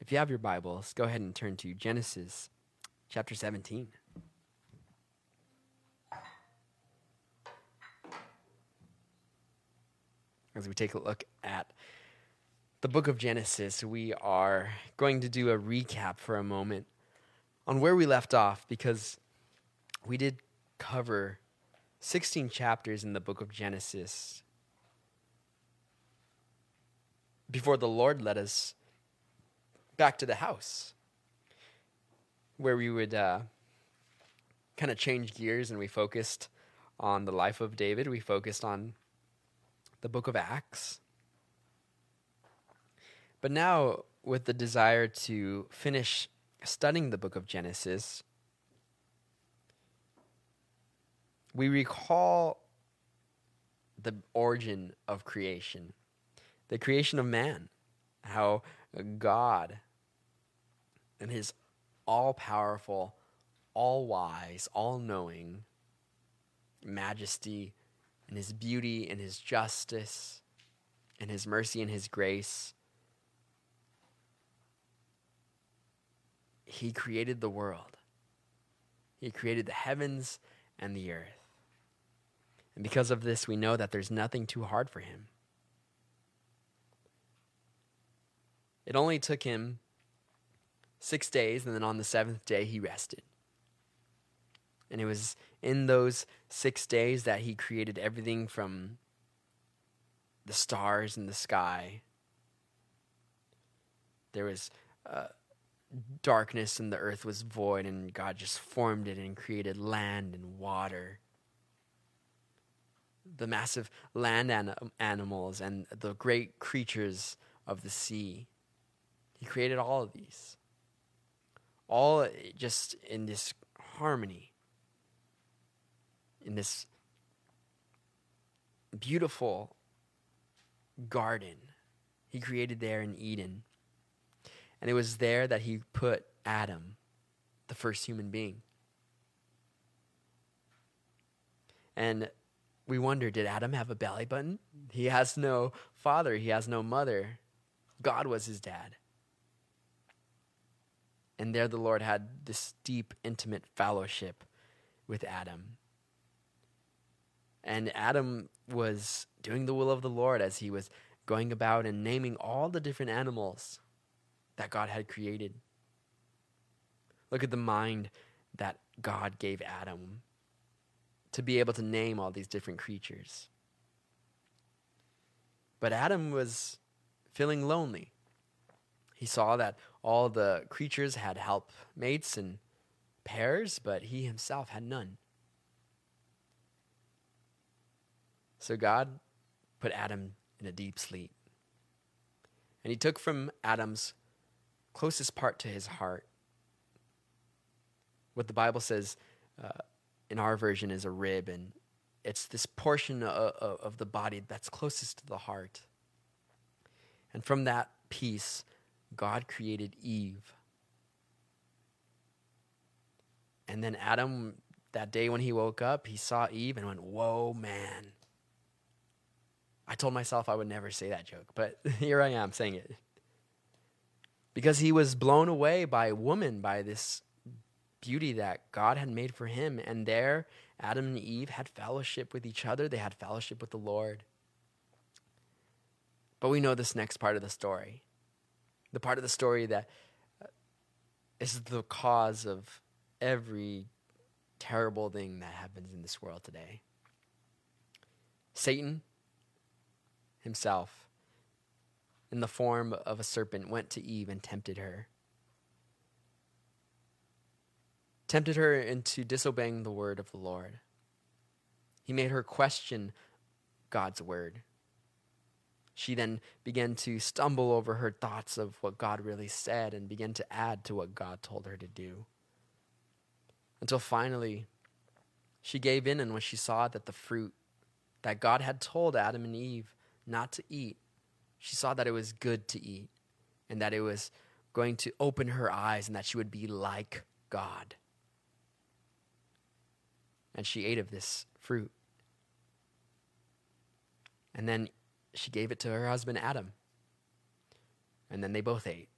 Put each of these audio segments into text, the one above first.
If you have your Bibles, go ahead and turn to Genesis chapter 17. As we take a look at the book of Genesis, we are going to do a recap for a moment on where we left off because we did cover 16 chapters in the book of Genesis before the Lord led us back to the house where we would uh, kind of change gears and we focused on the life of David. We focused on the book of Acts. But now, with the desire to finish studying the book of Genesis, we recall the origin of creation, the creation of man, how God and his all powerful, all wise, all knowing majesty and his beauty and his justice and his mercy and his grace. He created the world. He created the heavens and the earth. And because of this, we know that there's nothing too hard for him. It only took him six days, and then on the seventh day, he rested. And it was in those six days that he created everything from the stars in the sky. There was uh, darkness, and the earth was void, and God just formed it and created land and water. The massive land an- animals and the great creatures of the sea. He created all of these. All eh, just in this harmony, in this beautiful garden he created there in Eden. And it was there that he put Adam, the first human being. And we wonder did Adam have a belly button? He has no father, he has no mother. God was his dad. And there the Lord had this deep, intimate fellowship with Adam. And Adam was doing the will of the Lord as he was going about and naming all the different animals that God had created. Look at the mind that God gave Adam to be able to name all these different creatures. But Adam was feeling lonely. He saw that all the creatures had helpmates and pairs, but he himself had none. So God put Adam in a deep sleep. And he took from Adam's closest part to his heart what the Bible says uh, in our version is a rib, and it's this portion of, of the body that's closest to the heart. And from that piece, God created Eve. And then Adam, that day when he woke up, he saw Eve and went, Whoa, man. I told myself I would never say that joke, but here I am saying it. Because he was blown away by woman, by this beauty that God had made for him. And there, Adam and Eve had fellowship with each other, they had fellowship with the Lord. But we know this next part of the story the part of the story that uh, the cause of every terrible thing that happens in this world today. Satan himself, in the form of a serpent, went to Eve and tempted her. Tempted her into disobeying the word of the Lord. He made her question God's word. She then began to stumble over her thoughts of what God really said and began to add to what God told her to do. Until finally, she gave in, and when she saw that the fruit that God had told Adam and Eve not to eat, she saw that it was good to eat and that it was going to open her eyes and that she would be like God. And she ate of this fruit. And then she gave it to her husband Adam. And then they both ate.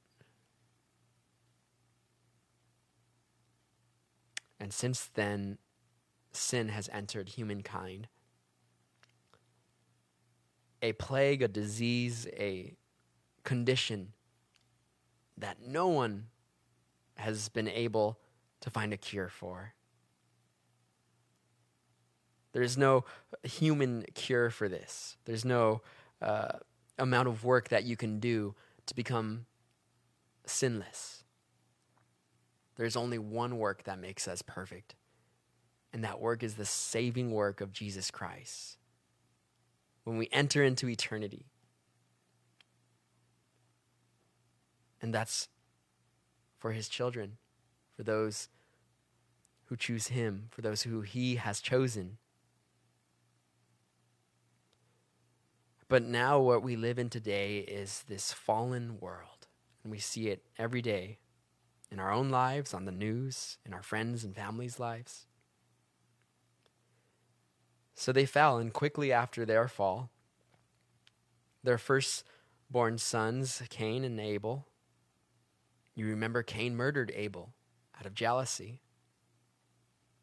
And since then, sin has entered humankind. A plague, a disease, a condition that no one has been able to find a cure for. There's no human cure for this. There's no uh, amount of work that you can do to become sinless. There's only one work that makes us perfect, and that work is the saving work of Jesus Christ. When we enter into eternity, and that's for his children, for those who choose him, for those who he has chosen. But now, what we live in today is this fallen world, and we see it every day in our own lives, on the news, in our friends' and families' lives. So they fell, and quickly after their fall, their firstborn sons, Cain and Abel, you remember Cain murdered Abel out of jealousy.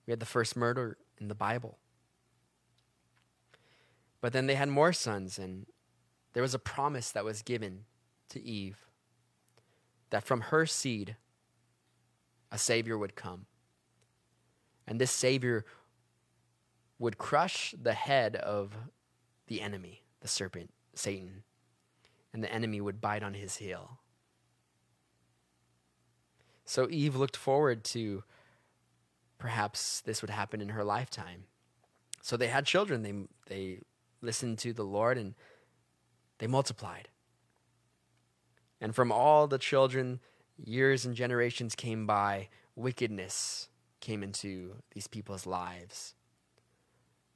We had the first murder in the Bible. But then they had more sons, and there was a promise that was given to Eve that from her seed a Savior would come. And this Savior would crush the head of the enemy, the serpent, Satan, and the enemy would bite on his heel. So Eve looked forward to perhaps this would happen in her lifetime. So they had children. They, they listened to the Lord and they multiplied. And from all the children, years and generations came by, wickedness came into these people's lives.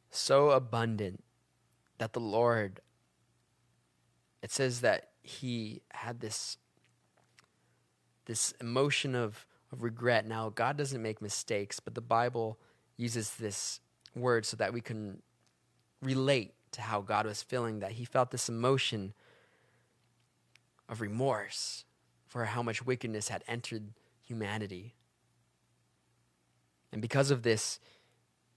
So abundant that the Lord, it says that he had this, this emotion of, of regret. Now, God doesn't make mistakes, but the Bible uses this word so that we can relate to how God was feeling, that he felt this emotion of remorse for how much wickedness had entered humanity. And because of this,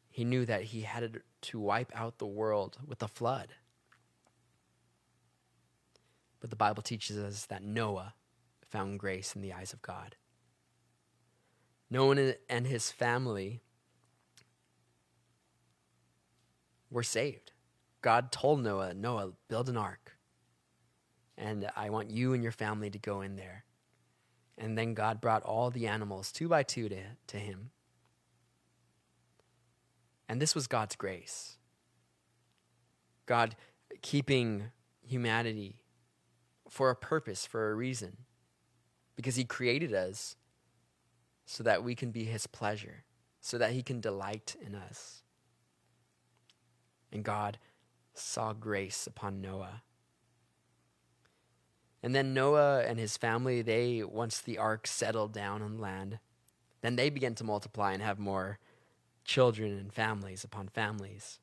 he knew that he had to wipe out the world with a flood. But the Bible teaches us that Noah found grace in the eyes of God. Noah and his family were saved. God told Noah, Noah, build an ark. And I want you and your family to go in there. And then God brought all the animals two by two to, to him. And this was God's grace. God keeping humanity for a purpose, for a reason. Because he created us so that we can be his pleasure, so that he can delight in us. And God saw grace upon Noah. And then Noah and his family, they, once the ark settled down on land, then they began to multiply and have more children and families upon families.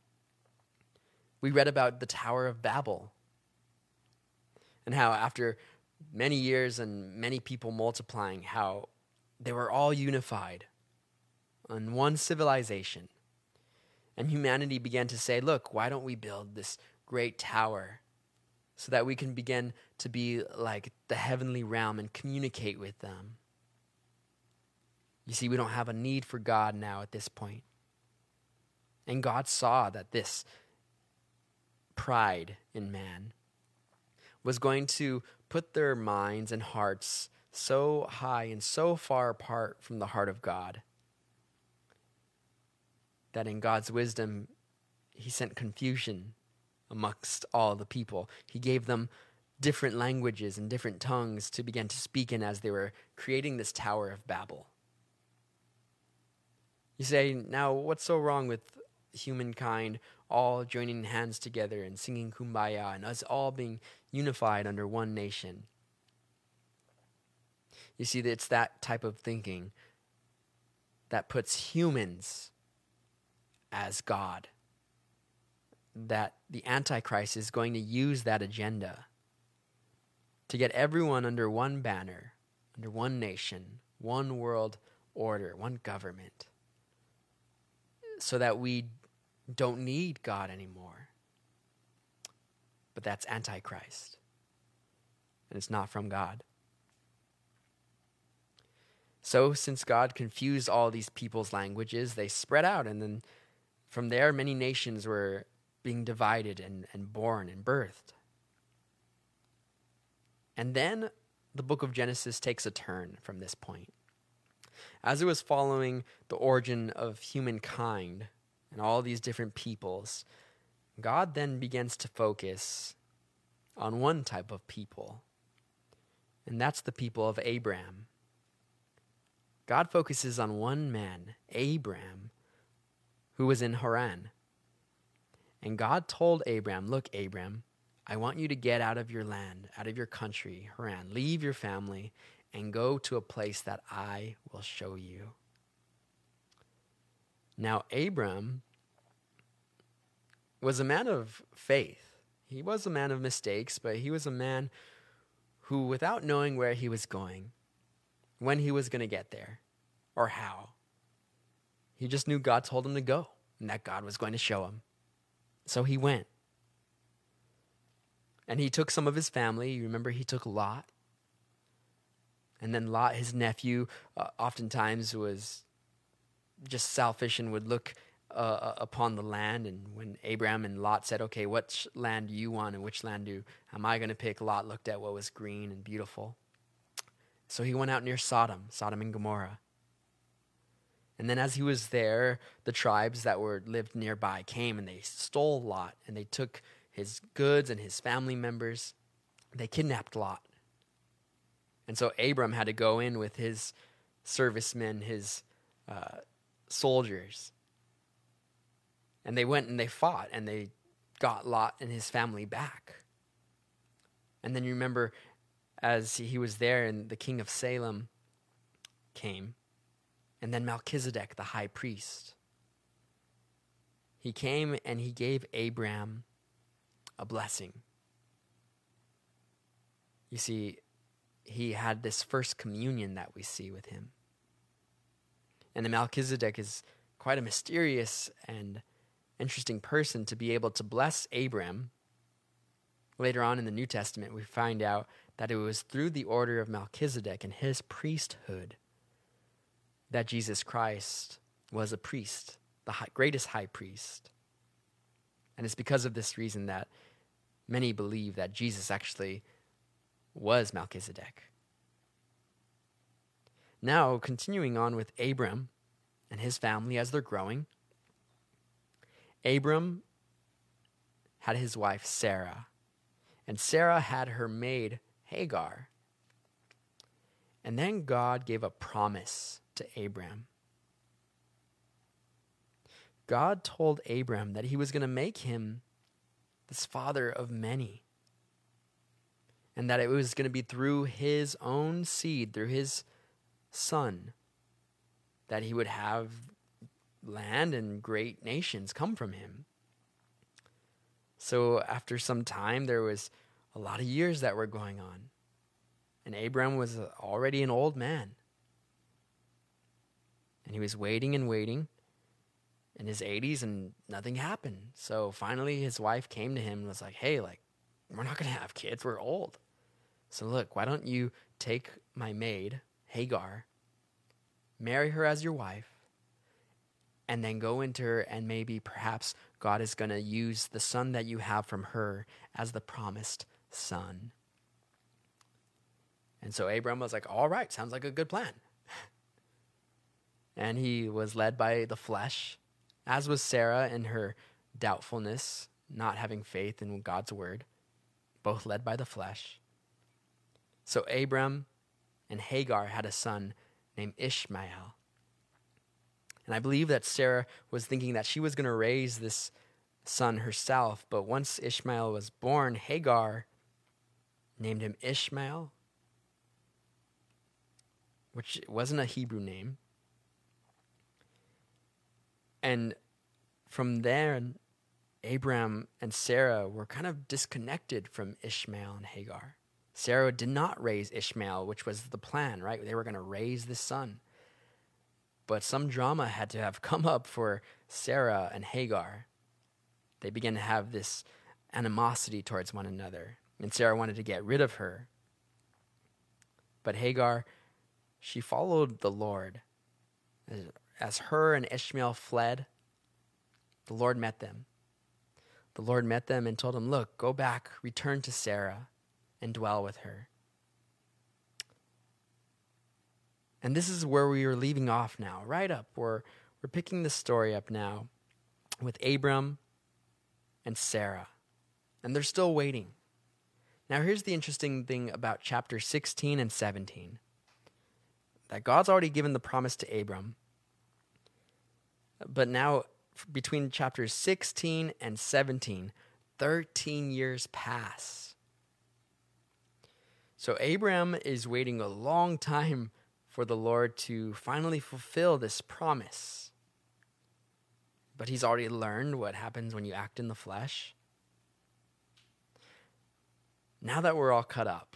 We read about the Tower of Babel and how, after many years and many people multiplying, how they were all unified on one civilization. And humanity began to say, look, why don't we build this great tower so that we can begin to be like the heavenly realm and communicate with them? You see, we don't have a need for God now at this point. And God saw that this pride in man was going to put their minds and hearts so high and so far apart from the heart of God that in God's wisdom, he sent confusion amongst all the people. He gave them different languages and different tongues to begin to speak in as they were creating this Tower of Babel. You say, now what's so wrong with humankind all joining hands together and singing kumbaya and us all being unified under one nation? You see, it's that type of thinking that puts humans as God. That the Antichrist is going to use that agenda to get everyone under one banner, under one nation, one world order, one government. so that we don't need God anymore. But that's Antichrist. And it's not from God. So, since God confused all these people's languages, they spread out, and then from there, many nations were being divided and, and born and birthed. And then the book of Genesis takes a turn from this point. As it was following the origin of humankind and all these different peoples, God then begins to focus on one type of people, and that's the people of Abraham. God focuses on one man, Abram, who was in Haran. And God told Abram, Look, Abram, I want you to get out of your land, out of your country, Haran, leave your family, and go to a place that I will show you. Now, Abram was a man of faith. He was a man of mistakes, but he was a man who, without knowing where he was going, when he was going to get there or how. He just knew God told him to go and that God was going to show him. So he went. And he took some of his family. You remember, he took Lot. And then Lot, his nephew, uh, oftentimes was just selfish and would look uh, uh upon the land. And when Abraham and Lot said, "Okay, which land do you want, and which land do am I going to pick?" Lot looked at what was green and beautiful. So he went out near Sodom, Sodom and Gomorrah. And then as he was there, the tribes that were lived nearby came and they stole Lot and they took his goods and his family members. They kidnapped Lot. And so Abram had to go in with his servicemen, his uh, soldiers. And they went and they fought and they got Lot and his family back. And then you remember as he was there and the king of Salem came, and then Melchizedek, the high priest. He came and he gave Abram a blessing. You see, he had this first communion that we see with him. And the Melchizedek is quite a mysterious and interesting person to be able to bless Abram. Later on in the New Testament, we find out that it was through the order of Melchizedek and his priesthood that Jesus Christ was a priest, the high, greatest high priest. And it's because of this reason that many believe that Jesus actually was Melchizedek. Now, continuing on with Abram and his family as they're growing, Abram had his wife Sarah, and Sarah had her maid Hagar. And then God gave a promise to Abram. God told Abram that he was going to make him this father of many. And that it was going to be through his own seed, through his son, that he would have land and great nations come from him. So after some time, there was a lot of years that were going on. And Abram was already an old man. And he was waiting and waiting in his 80s and nothing happened. So finally his wife came to him and was like, "Hey, like we're not going to have kids. We're old. So look, why don't you take my maid, Hagar, marry her as your wife, and then go into her and maybe perhaps God is going to use the son that you have from her as the promised son." And so Abram was like, "All right, sounds like a good plan." And he was led by the flesh, as was Sarah in her doubtfulness, not having faith in God's word, both led by the flesh. So Abram and Hagar had a son named Ishmael. And I believe that Sarah was thinking that she was going to raise this son herself, but once Ishmael was born, Hagar named him Ishmael, which wasn't a Hebrew name. And from there, Abraham and Sarah were kind of disconnected from Ishmael and Hagar. Sarah did not raise Ishmael, which was the plan, right? They were going to raise the son. But some drama had to have come up for Sarah and Hagar. They began to have this animosity towards one another, and Sarah wanted to get rid of her. But Hagar, she followed the Lord. As, her and Ishmael fled, the Lord met them. The Lord met them and told them, Look, go back, return to Sarah, and dwell with her. And this is where we are leaving off now, right up. We're, we're picking the story up now with Abram and Sarah. And they're still waiting. Now, here's the interesting thing about chapter 16 and 17 that God's already given the promise to Abram. But now, between chapters 16 and 17, 13 years pass. So, Abram is waiting a long time for the Lord to finally fulfill this promise. But he's already learned what happens when you act in the flesh. Now that we're all cut up,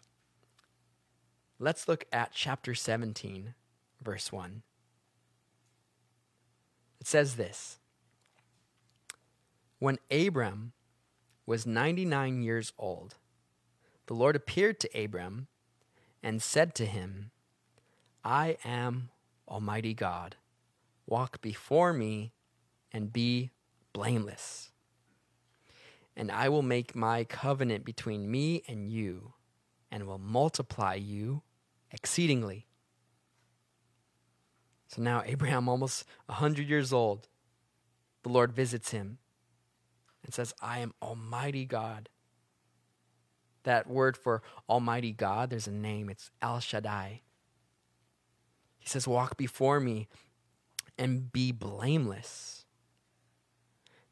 let's look at chapter 17, verse 1. It says this When Abram was 99 years old, the Lord appeared to Abram and said to him, I am Almighty God. Walk before me and be blameless. And I will make my covenant between me and you, and will multiply you exceedingly. So now, Abraham, almost a 100 years old, the Lord visits him and says, I am Almighty God. That word for Almighty God, there's a name, it's El Shaddai. He says, Walk before me and be blameless.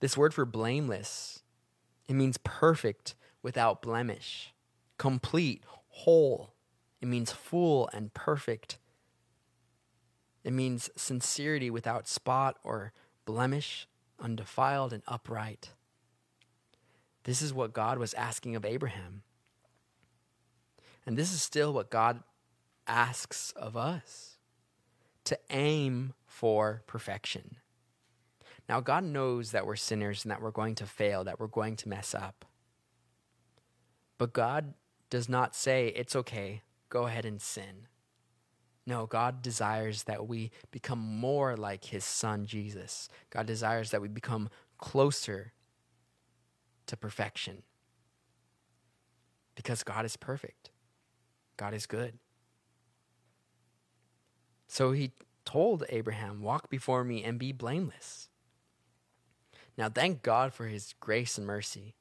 This word for blameless, it means perfect without blemish, complete, whole. It means full and perfect. It means sincerity without spot or blemish, undefiled and upright. This is what God was asking of Abraham. And this is still what God asks of us to aim for perfection. Now, God knows that we're sinners and that we're going to fail, that we're going to mess up. But God does not say, it's okay, go ahead and sin. No, God desires that we become more like his son, Jesus. God desires that we become closer to perfection. Because God is perfect, God is good. So he told Abraham, Walk before me and be blameless. Now, thank God for his grace and mercy.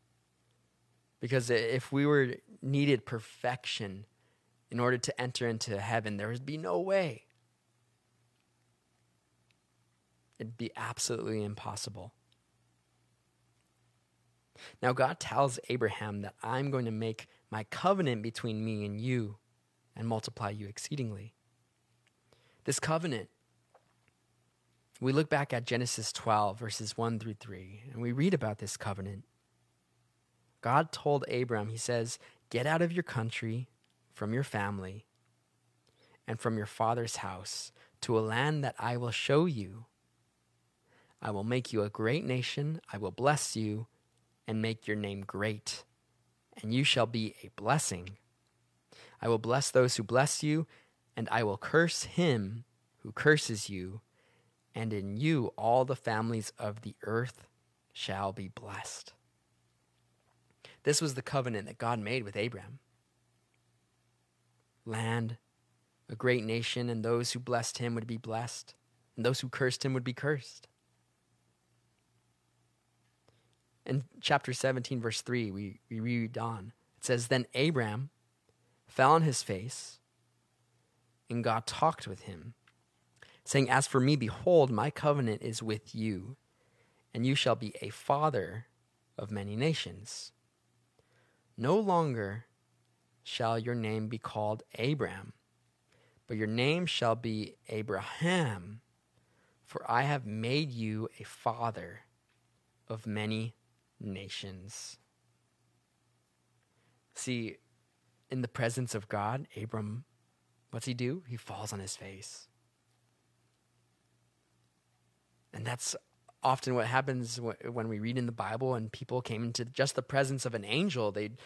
Because if we were needed perfection in order to enter into heaven, there would be no way. It'd be absolutely impossible. Now, God tells Abraham that I'm going to make my covenant between me and you and multiply you exceedingly. This covenant, we look back at Genesis 12, verses 1 through 3, and we read about this covenant. God told Abram, He says, Get out of your country, from your family, and from your father's house to a land that I will show you. I will make you a great nation, I will bless you, and make your name great, and you shall be a blessing. I will bless those who bless you, and I will curse him who curses you, and in you all the families of the earth shall be blessed. This was the covenant that God made with Abraham. Land, a great nation, and those who blessed him would be blessed, and those who cursed him would be cursed. In chapter 17, verse 3, we, we read on. It says, Then Abram fell on his face and God talked with him, saying, As for me, behold, my covenant is with you, and you shall be a father of many nations. No longer shall your name be called Abram, but your name shall be Abraham, for I have made you a father of many nations. See, in the presence of God, Abram What's he do? He falls on his face. And that's often what happens when we read in the Bible and people came into just the presence of an angel, they'd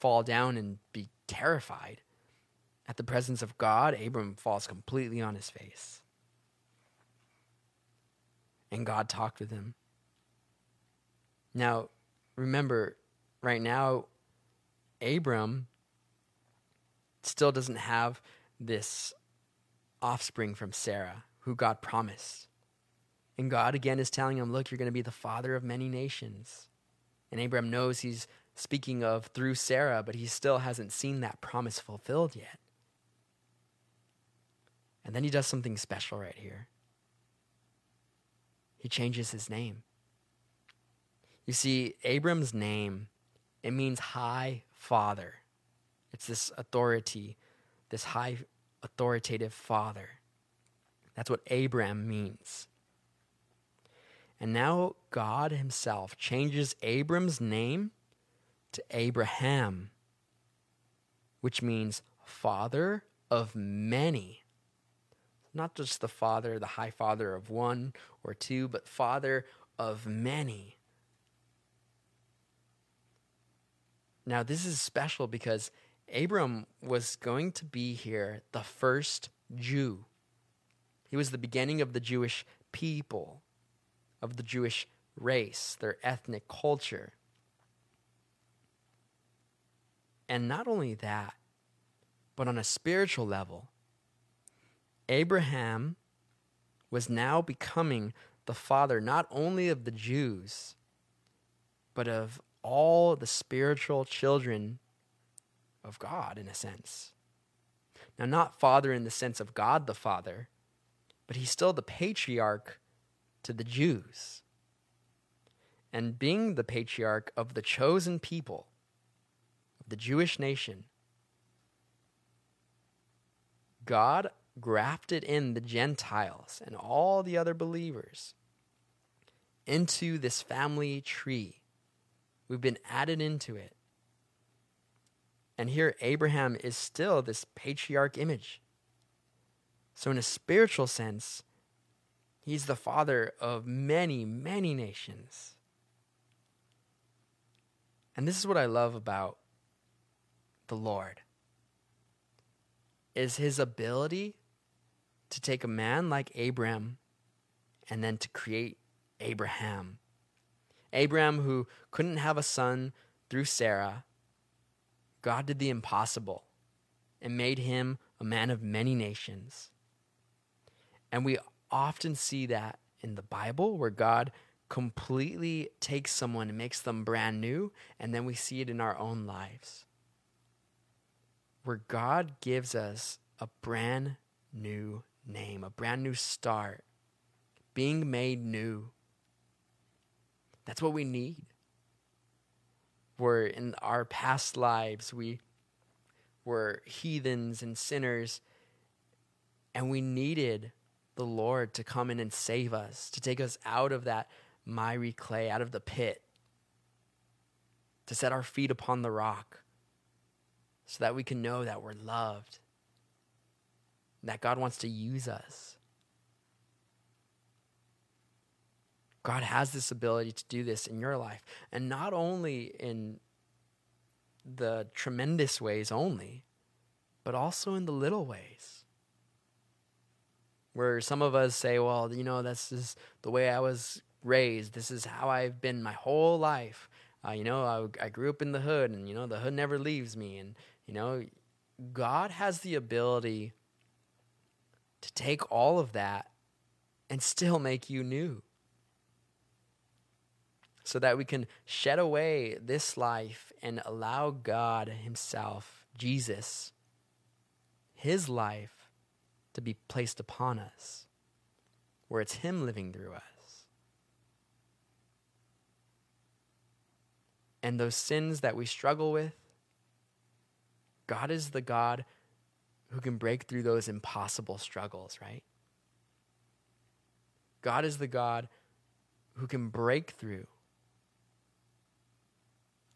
fall down and be terrified. At the presence of God, Abram falls completely on his face. And God talked with him. Now, remember, right now, Abram still doesn't have this offspring from Sarah, who God promised. And God again is telling him, Look, you're going to be the father of many nations. And Abraham knows he's speaking of through Sarah, but he still hasn't seen that promise fulfilled yet. And then he does something special right here. He changes his name. You see, Abram's name, it means high father. It's this authority, this high authoritative father. That's what Abram means. And now God Himself changes Abram's name to Abraham, which means father of many. Not just the father, the high father of one or two, but father of many. Now, this is special because Abram was going to be here the first Jew. He was the beginning of the Jewish people, of the Jewish race, their ethnic culture. And not only that, but on a spiritual level, Abraham was now becoming the father not only of the Jews, but of all the spiritual children of God, in a sense. Now, not father in the sense of God the Father, but he's still the patriarch to the Jews. And being the patriarch of the chosen people, the Jewish nation, God grafted in the Gentiles and all the other believers into this family tree We've been added into it. And here, Abraham is still this patriarch image. So, in a spiritual sense, he's the father of many, many nations. And this is what I love about the Lord is his ability to take a man like Abraham and then to create Abraham Abraham, who couldn't have a son through Sarah, God did the impossible and made him a man of many nations. And we often see that in the Bible where God completely takes someone and makes them brand new, and then we see it in our own lives. Where God gives us a brand new name, a brand new start, being made new. That's what we need. Where in our past lives we were heathens and sinners, and we needed the Lord to come in and save us, to take us out of that miry clay, out of the pit, to set our feet upon the rock, so that we can know that we're loved, that God wants to use us. God has this ability to do this in your life. And not only in the tremendous ways only, but also in the little ways. Where some of us say, well, you know, this is the way I was raised. This is how I've been my whole life. Uh, you know, I, I grew up in the hood, and, you know, the hood never leaves me. And, you know, God has the ability to take all of that and still make you new so that we can shed away this life and allow God Himself, Jesus, His life, to be placed upon us, where it's Him living through us. And those sins that we struggle with, God is the God who can break through those impossible struggles, right? God is the God who can break through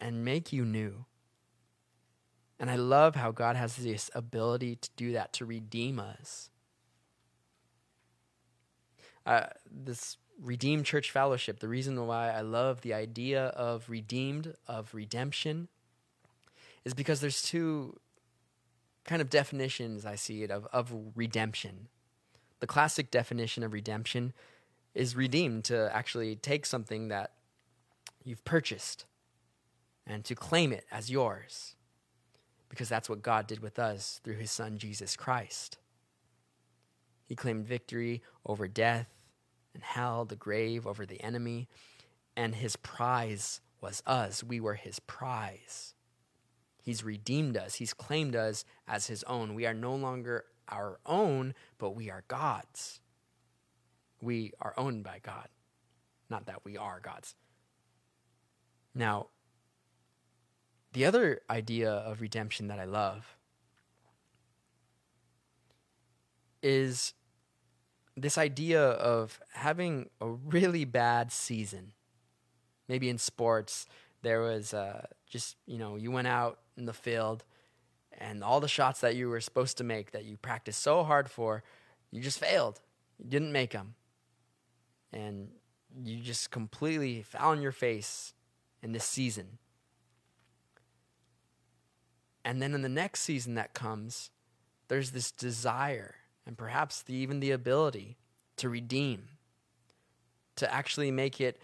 and make you new. And I love how God has this ability to do that, to redeem us. Uh, this Redeemed Church Fellowship, the reason why I love the idea of redeemed, of redemption, is because there's two kind of definitions I see it of, of redemption. The classic definition of redemption is redeemed to actually take something that you've purchased and to claim it as yours because that's what God did with us through his son Jesus Christ. He claimed victory over death and hell, the grave, over the enemy, and his prize was us. We were his prize. He's redeemed us, he's claimed us as his own. We are no longer our own, but we are God's. We are owned by God. Not that we are God's. Now, the other idea of redemption that I love is this idea of having a really bad season. Maybe in sports, there was uh, just, you know, you went out in the field and all the shots that you were supposed to make that you practiced so hard for, you just failed. You didn't make them. And you just completely fell on your face in this season. And then in the next season that comes, there's this desire and perhaps the, even the ability to redeem, to actually make it.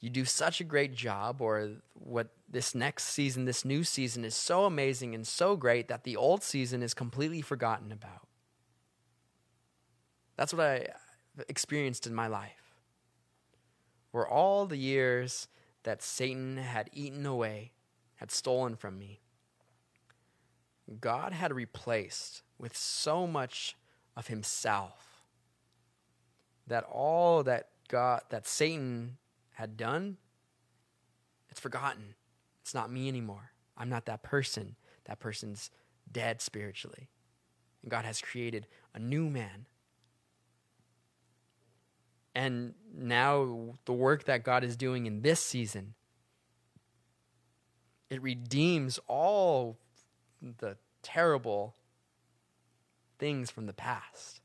You do such a great job, or what this next season, this new season is so amazing and so great that the old season is completely forgotten about. That's what I uh, experienced in my life. Where all the years that Satan had eaten away, had stolen from me, God had replaced with so much of himself that all that God that Satan had done it's forgotten. It's not me anymore. I'm not that person. That person's dead spiritually. And God has created a new man. And now the work that God is doing in this season it redeems all the terrible things from the past.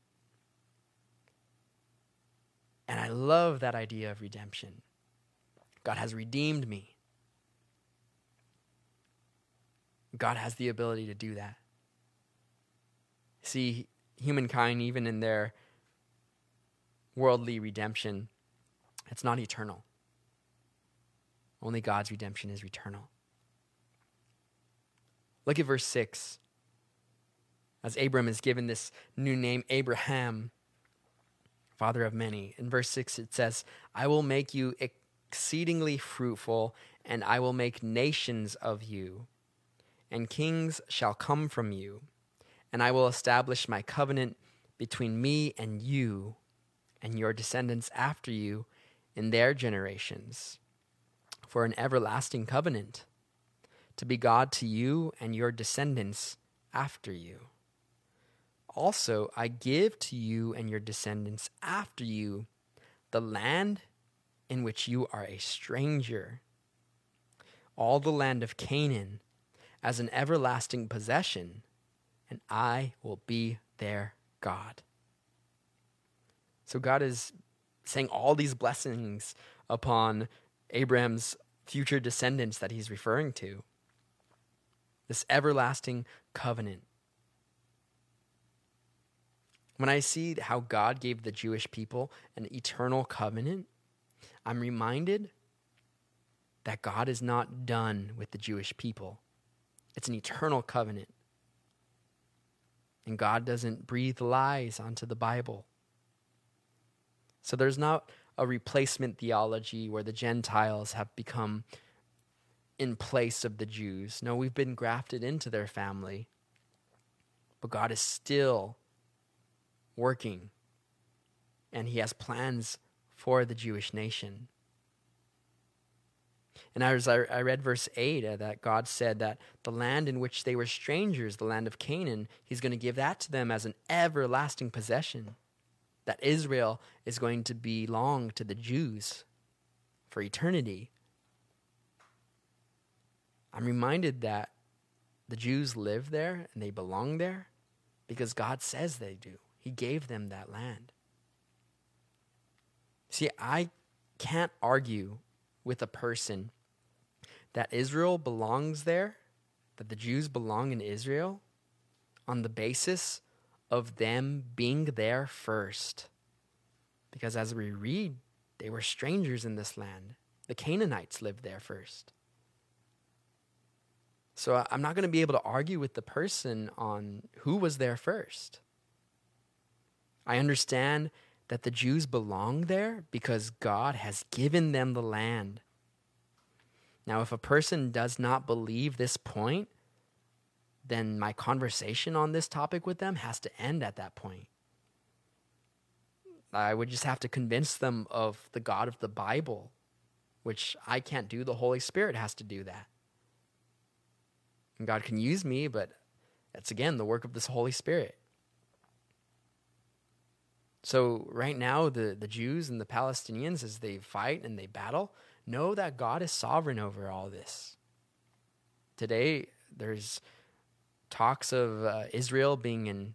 And I love that idea of redemption. God has redeemed me. God has the ability to do that. See, humankind, even in their worldly redemption, it's not eternal. Only God's redemption is eternal. Look at verse 6. As Abram is given this new name, Abraham, father of many. In verse 6, it says, I will make you exceedingly fruitful, and I will make nations of you, and kings shall come from you. And I will establish my covenant between me and you and your descendants after you in their generations for an everlasting covenant to be God to you and your descendants after you. Also, I give to you and your descendants after you the land in which you are a stranger, all the land of Canaan as an everlasting possession, and I will be their God. So, God is saying all these blessings upon Abraham's future descendants that he's referring to this everlasting covenant. When I see how God gave the Jewish people an eternal covenant, I'm reminded that God is not done with the Jewish people. It's an eternal covenant. And God doesn't breathe lies onto the Bible. So there's not a replacement theology where the Gentiles have become in place of the Jews. No, we've been grafted into their family. But God is still working, and He has plans for the Jewish nation. And as I, I read verse 8, uh, that God said that the land in which they were strangers, the land of Canaan, He's going to give that to them as an everlasting possession. That Israel is going to belong to the Jews for eternity. I'm reminded that the Jews live there and they belong there because God says they do. He gave them that land. See, I can't argue with a person that Israel belongs there, that the Jews belong in Israel, on the basis of them being there first. Because as we read, they were strangers in this land. The Canaanites lived there first. So I'm not going to be able to argue with the person on who was there first. I understand that the Jews belong there because God has given them the land. Now, if a person does not believe this point, then my conversation on this topic with them has to end at that point. I would just have to convince them of the God of the Bible, which I can't do. The Holy Spirit has to do that. And God can use me, but that's again the work of this Holy Spirit. So, right now, the, the Jews and the Palestinians, as they fight and they battle, know that God is sovereign over all this. Today, there's talks of uh, Israel being in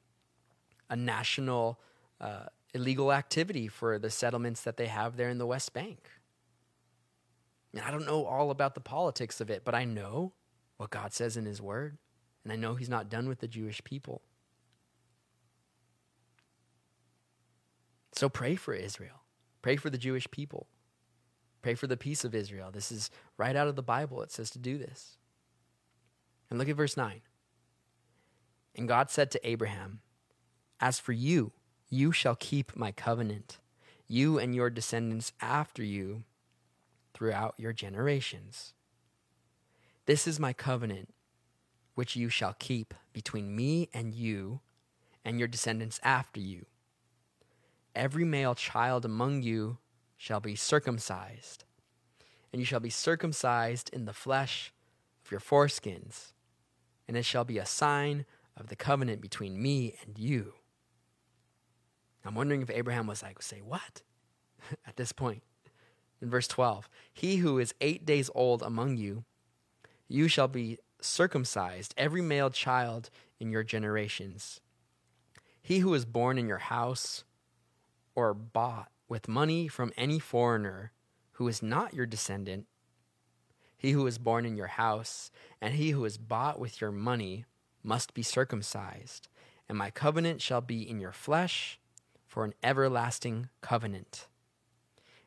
a national uh, illegal activity for the settlements that they have there in the West Bank. And I don't know all about the politics of it, but I know what God says in His Word, and I know He's not done with the Jewish people. So pray for Israel. Pray for the Jewish people. Pray for the peace of Israel. This is right out of the Bible. It says to do this. And look at verse 9. And God said to Abraham, As for you, you shall keep my covenant, you and your descendants after you throughout your generations. This is my covenant, which you shall keep between me and you and your descendants after you. Every male child among you shall be circumcised, and you shall be circumcised in the flesh of your foreskins, and it shall be a sign of the covenant between me and you. I'm wondering if Abraham was like, say, what? At this point. In verse 12, he who is eight days old among you, you shall be circumcised, every male child in your generations. He who is born in your house or bought with money from any foreigner who is not your descendant, he who is born in your house, and he who is bought with your money must be circumcised, and my covenant shall be in your flesh for an everlasting covenant.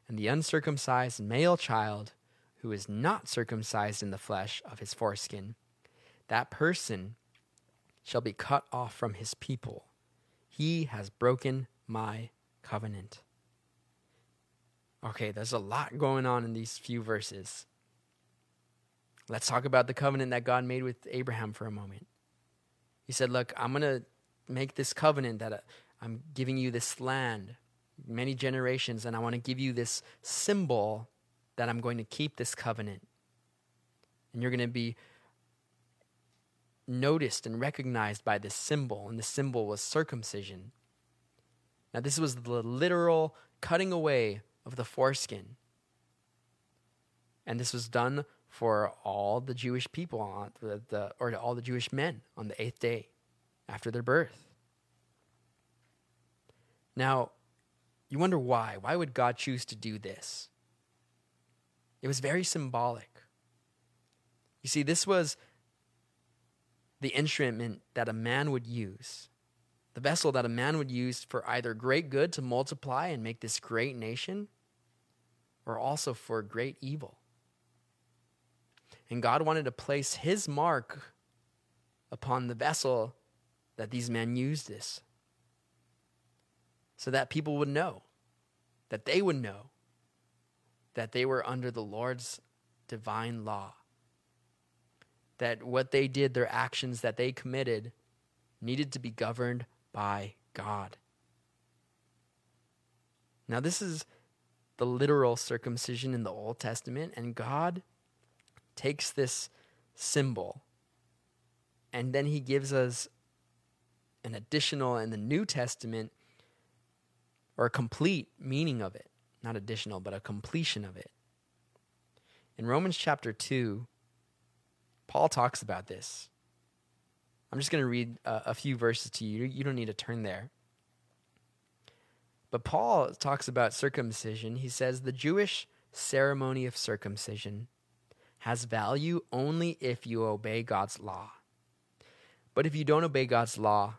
And the uncircumcised male child who is not circumcised in the flesh of his foreskin, that person shall be cut off from his people. He has broken my covenant. Okay, there's a lot going on in these few verses. Let's talk about the covenant that God made with Abraham for a moment. He said, Look, I'm going to make this covenant that uh, I'm giving you this land, many generations, and I want to give you this symbol that I'm going to keep this covenant. And you're going to be noticed and recognized by this symbol, and the symbol was circumcision. Now, this was the literal cutting away of the foreskin. And this was done for all the Jewish people, on the, the, or all the Jewish men on the eighth day after their birth. Now, you wonder why. Why would God choose to do this? It was very symbolic. You see, this was the instrument that a man would use the vessel that a man would use for either great good to multiply and make this great nation, or also for great evil. And God wanted to place his mark upon the vessel that these men used this, so that people would know, that they would know that they were under the Lord's divine law. That what they did, their actions that they committed, needed to be governed by God. Now, this is the literal circumcision in the Old Testament, and God takes this symbol and then he gives us an additional in the New Testament or a complete meaning of it. Not additional, but a completion of it. In Romans chapter 2, Paul talks about this. I'm just going to read a, few verses to you. You don't need to turn there. But Paul talks about circumcision. He says the Jewish ceremony of circumcision has value only if you obey God's law. But if you don't obey God's law,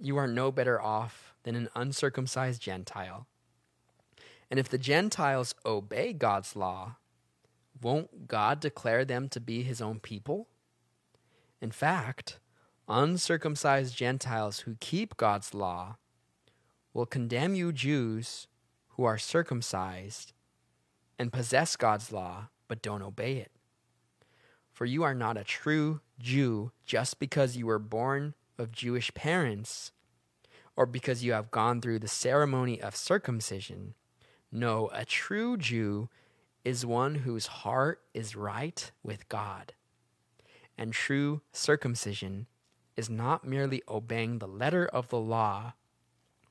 you are no better off than an uncircumcised Gentile. And if the Gentiles obey God's law, won't God declare them to be his own people? In fact, uncircumcised Gentiles who keep God's law will condemn you Jews who are circumcised and possess God's law but don't obey it. For you are not a true Jew just because you were born of Jewish parents or because you have gone through the ceremony of circumcision. No, a true Jew is one whose heart is right with God. And true circumcision is not merely obeying the letter of the law,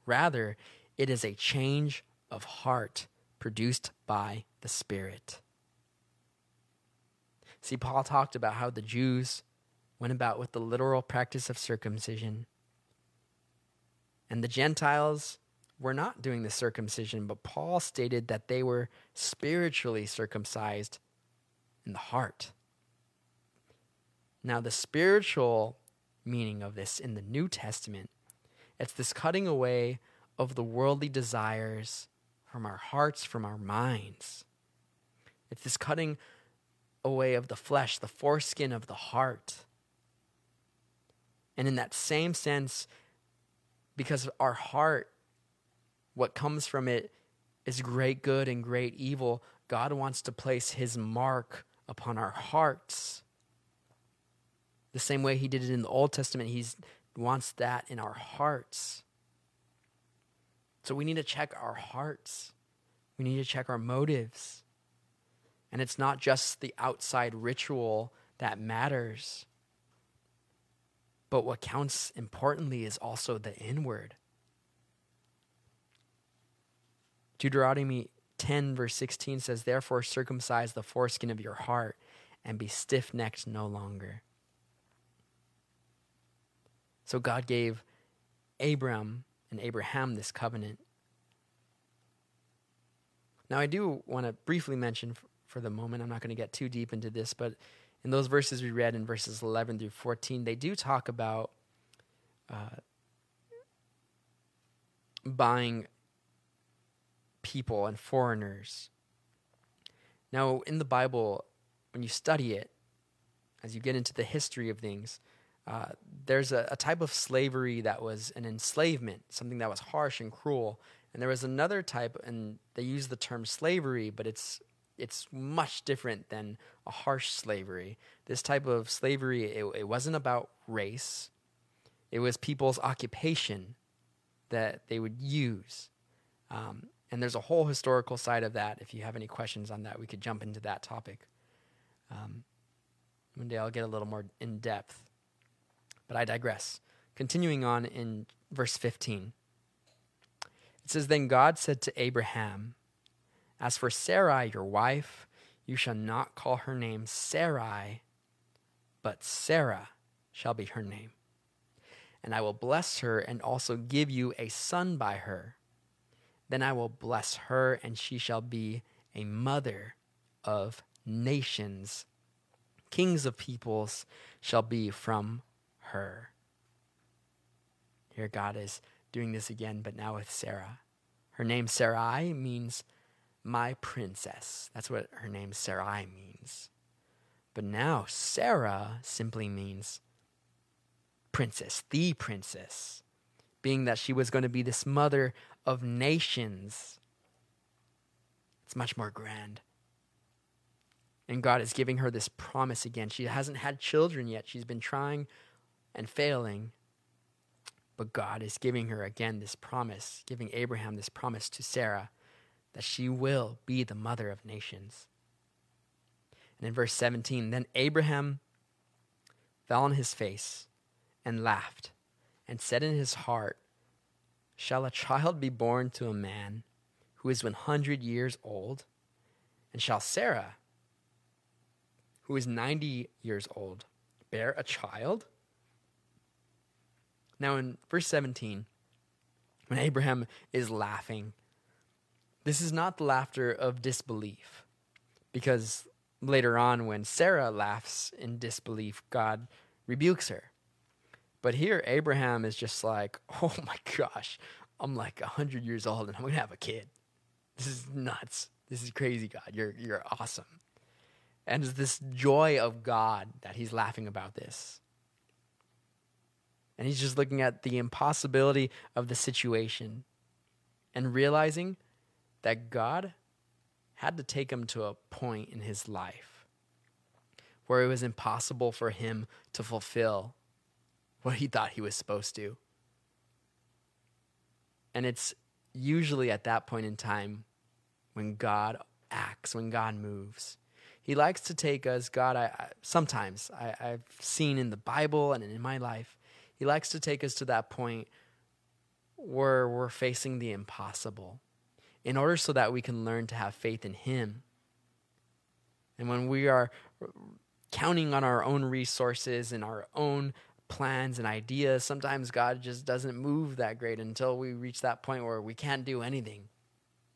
rather, it is a change of heart produced by the Spirit. See, Paul talked about how the Jews went about with the literal practice of circumcision. And the Gentiles were not doing the circumcision, but Paul stated that they were spiritually circumcised in the heart. Now, the spiritual meaning of this in the New Testament, it's this cutting away of the worldly desires from our hearts, from our minds. It's this cutting away of the flesh, the foreskin of the heart. And in that same sense, because our heart, what comes from it is great good and great evil, God wants to place his mark upon our hearts. The same way he did it in the Old Testament, he wants that in our hearts. So we need to check our hearts. We need to check our motives. And it's not just the outside ritual that matters. But what counts importantly is also the inward. Deuteronomy 10, verse 16 says, Therefore circumcise the foreskin of your heart and be stiff necked no longer. So God gave Abram and Abraham this covenant. Now, I do want to briefly mention for the moment. I'm not going to get too deep into this, but in those verses we read in verses 11 through 14, they do talk about uh, buying people and foreigners. Now, in the Bible, when you study it, as you get into the history of things, uh, there's a, a, type of slavery that was an enslavement, something that was harsh and cruel. And there was another type, and they use the term slavery, but it's it's much different than a harsh slavery. This type of slavery, it, it wasn't about race, it was people's occupation that they would use. Um, and there's a whole historical side of that. If you have any questions on that, we could jump into that topic. Um, one day I'll get a little more in depth. But I digress. Continuing on in verse 15, it says, Then God said to Abraham, as for Sarai, your wife, you shall not call her name Sarai, but Sarah shall be her name. And I will bless her and also give you a son by her. Then I will bless her, and she shall be a mother of nations. Kings of peoples shall be from her. Here, God is doing this again, but now with Sarah. Her name Sarai means my princess. That's what her name Sarai means. But now Sarah simply means princess, the princess, being that she was going to be this mother of nations. It's much more grand. And God is giving her this promise again. She hasn't had children yet. She's been trying and failing. But God is giving her again this promise, giving Abraham this promise to Sarah that she will be the mother of nations. And in verse 17, then Abraham fell on his face and laughed and said in his heart, Shall a child be born to a man who is 100 years old? And shall Sarah, who is 90 years old, bear a child? Now, in verse 17, when Abraham is laughing, this is not the laughter of disbelief. Because later on, when Sarah laughs in disbelief, God rebukes her. But here, Abraham is just like, oh my gosh, I'm like 100 years old and I'm going to have a kid. This is nuts. This is crazy, God. You're, you're awesome. And it's this joy of God that he's laughing about this. And he's just looking at the impossibility of the situation and realizing that God had to take him to a point in his life where it was impossible for him to fulfill what he thought he was supposed to. And it's usually at that point in time when God acts, when God moves. He likes to take us, God, I, I sometimes I, I've seen in the Bible and in my life, He likes to take us to that point where we're facing the impossible in order so that we can learn to have faith in Him. And when we are counting on our own resources and our own plans and ideas, sometimes God just doesn't move that great until we reach that point where we can't do anything.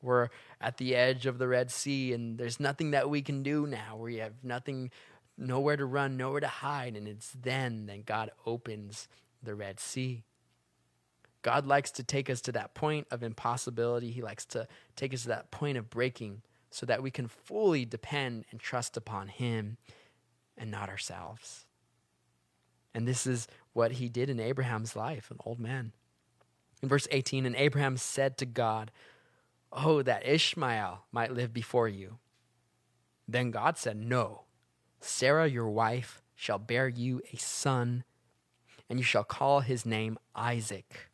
We're at the edge of the Red Sea and there's nothing that we can do now. We have nothing, nowhere to run, nowhere to hide. And it's then that God opens the Red Sea. God likes to take us to that point of impossibility. He likes to take us to that point of breaking so that we can fully depend and trust upon Him and not ourselves. And this is what he did in Abraham's life, an old man. In verse 18, and Abraham said to God, Oh, that Ishmael might live before you. Then God said, No, Sarah your wife shall bear you a son, and you shall call his name Isaac.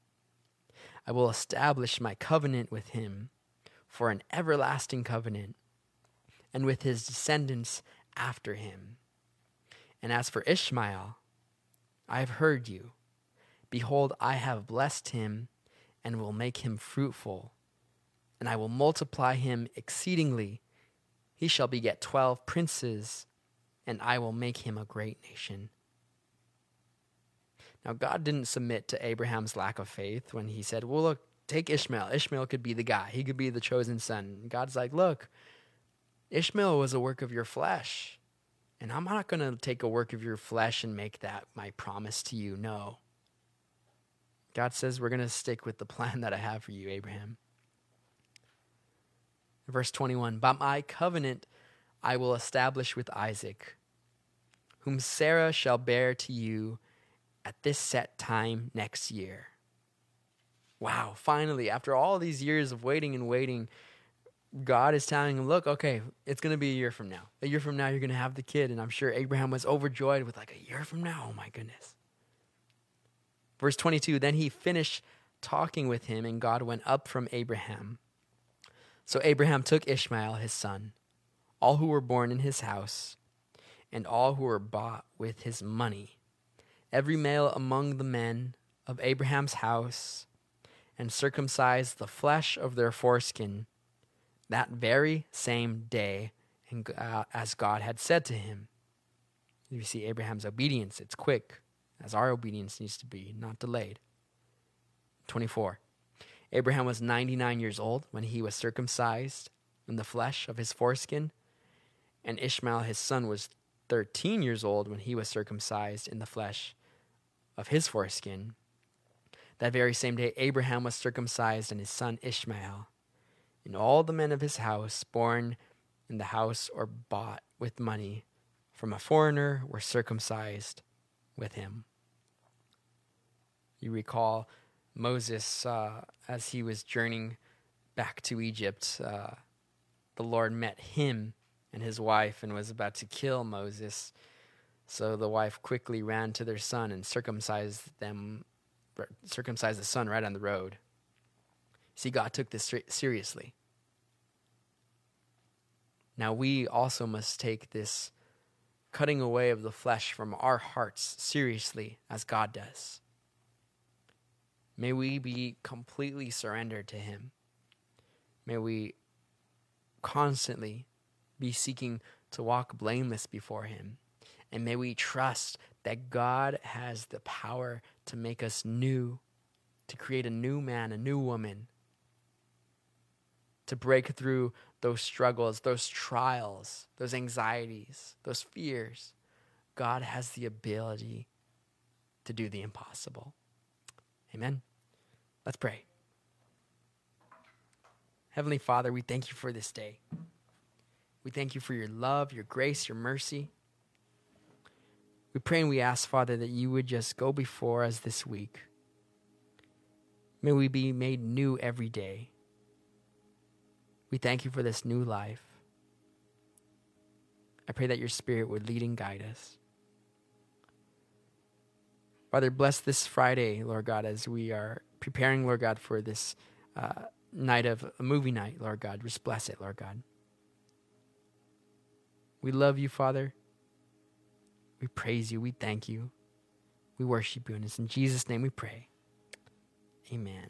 I will establish my covenant with him for an everlasting covenant, and with his descendants after him. And as for Ishmael, I have heard you. Behold, I have blessed him and will make him fruitful, and I will multiply him exceedingly. He shall beget twelve princes, and I will make him a great nation. Now, God didn't submit to Abraham's lack of faith when he said, Well, look, take Ishmael. Ishmael could be the guy, he could be the chosen son. God's like, Look, Ishmael was a work of your flesh. And I'm not going to take a work of your flesh and make that my promise to you. No. God says we're going to stick with the plan that I have for you, Abraham. Verse 21 By my covenant I will establish with Isaac, whom Sarah shall bear to you at this set time next year. Wow, finally, after all these years of waiting and waiting, God is telling him, look, okay, it's going to be a year from now. A year from now, you're going to have the kid. And I'm sure Abraham was overjoyed with, like, a year from now. Oh, my goodness. Verse 22 Then he finished talking with him, and God went up from Abraham. So Abraham took Ishmael, his son, all who were born in his house, and all who were bought with his money, every male among the men of Abraham's house, and circumcised the flesh of their foreskin that very same day uh, as God had said to him. You see Abraham's obedience, it's quick, as our obedience needs to be, not delayed. 24. Abraham was 99 years old when he was circumcised in the flesh of his foreskin, and Ishmael his son was 13 years old when he was circumcised in the flesh of his foreskin. That very same day, Abraham was circumcised, and his son Ishmael and all the men of his house, born in the house or bought with money from a foreigner, were circumcised with him. You recall Moses uh, as he was journeying back to Egypt. Uh, the Lord met him and his wife and was about to kill Moses. So the wife quickly ran to their son and circumcised them, circumcised the son right on the road. See, God took this seriously. Now we also must take this cutting away of the flesh from our hearts seriously as God does. May we be completely surrendered to Him. May we constantly be seeking to walk blameless before Him. And may we trust that God has the power to make us new to create a new man, a new woman, to break through those struggles, those trials, those anxieties, those fears. God has the ability to do the impossible. Amen. Let's pray. Heavenly Father, we thank you for this day. We thank you for your love, your grace, your mercy. We pray and we ask, Father, that you would just go before us this week. May we be made new every day. We thank you for this new life. I pray that your Spirit would lead and guide us. Father, bless this Friday, Lord God, as we are preparing, Lord God, for this uh, night of a movie night, Lord God. Just bless it, Lord God. We love you, Father. We praise you. We thank you. We worship you. And it's in Jesus' name we pray. Amen.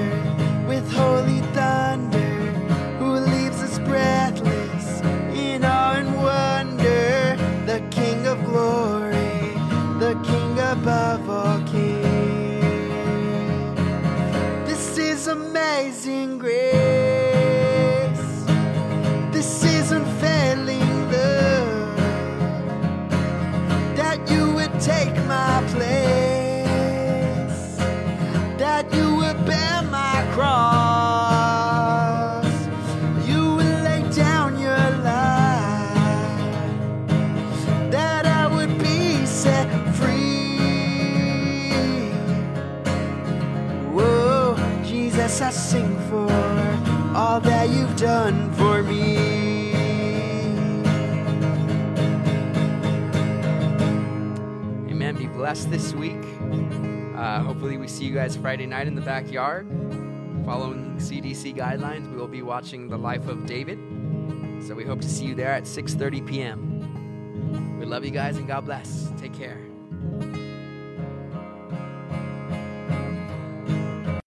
hopefully, we see you guys Friday night in the backyard. Following CDC guidelines, we will be watching the life of David. So we hope to see you there at 6:30 p.m. We love you guys and God bless.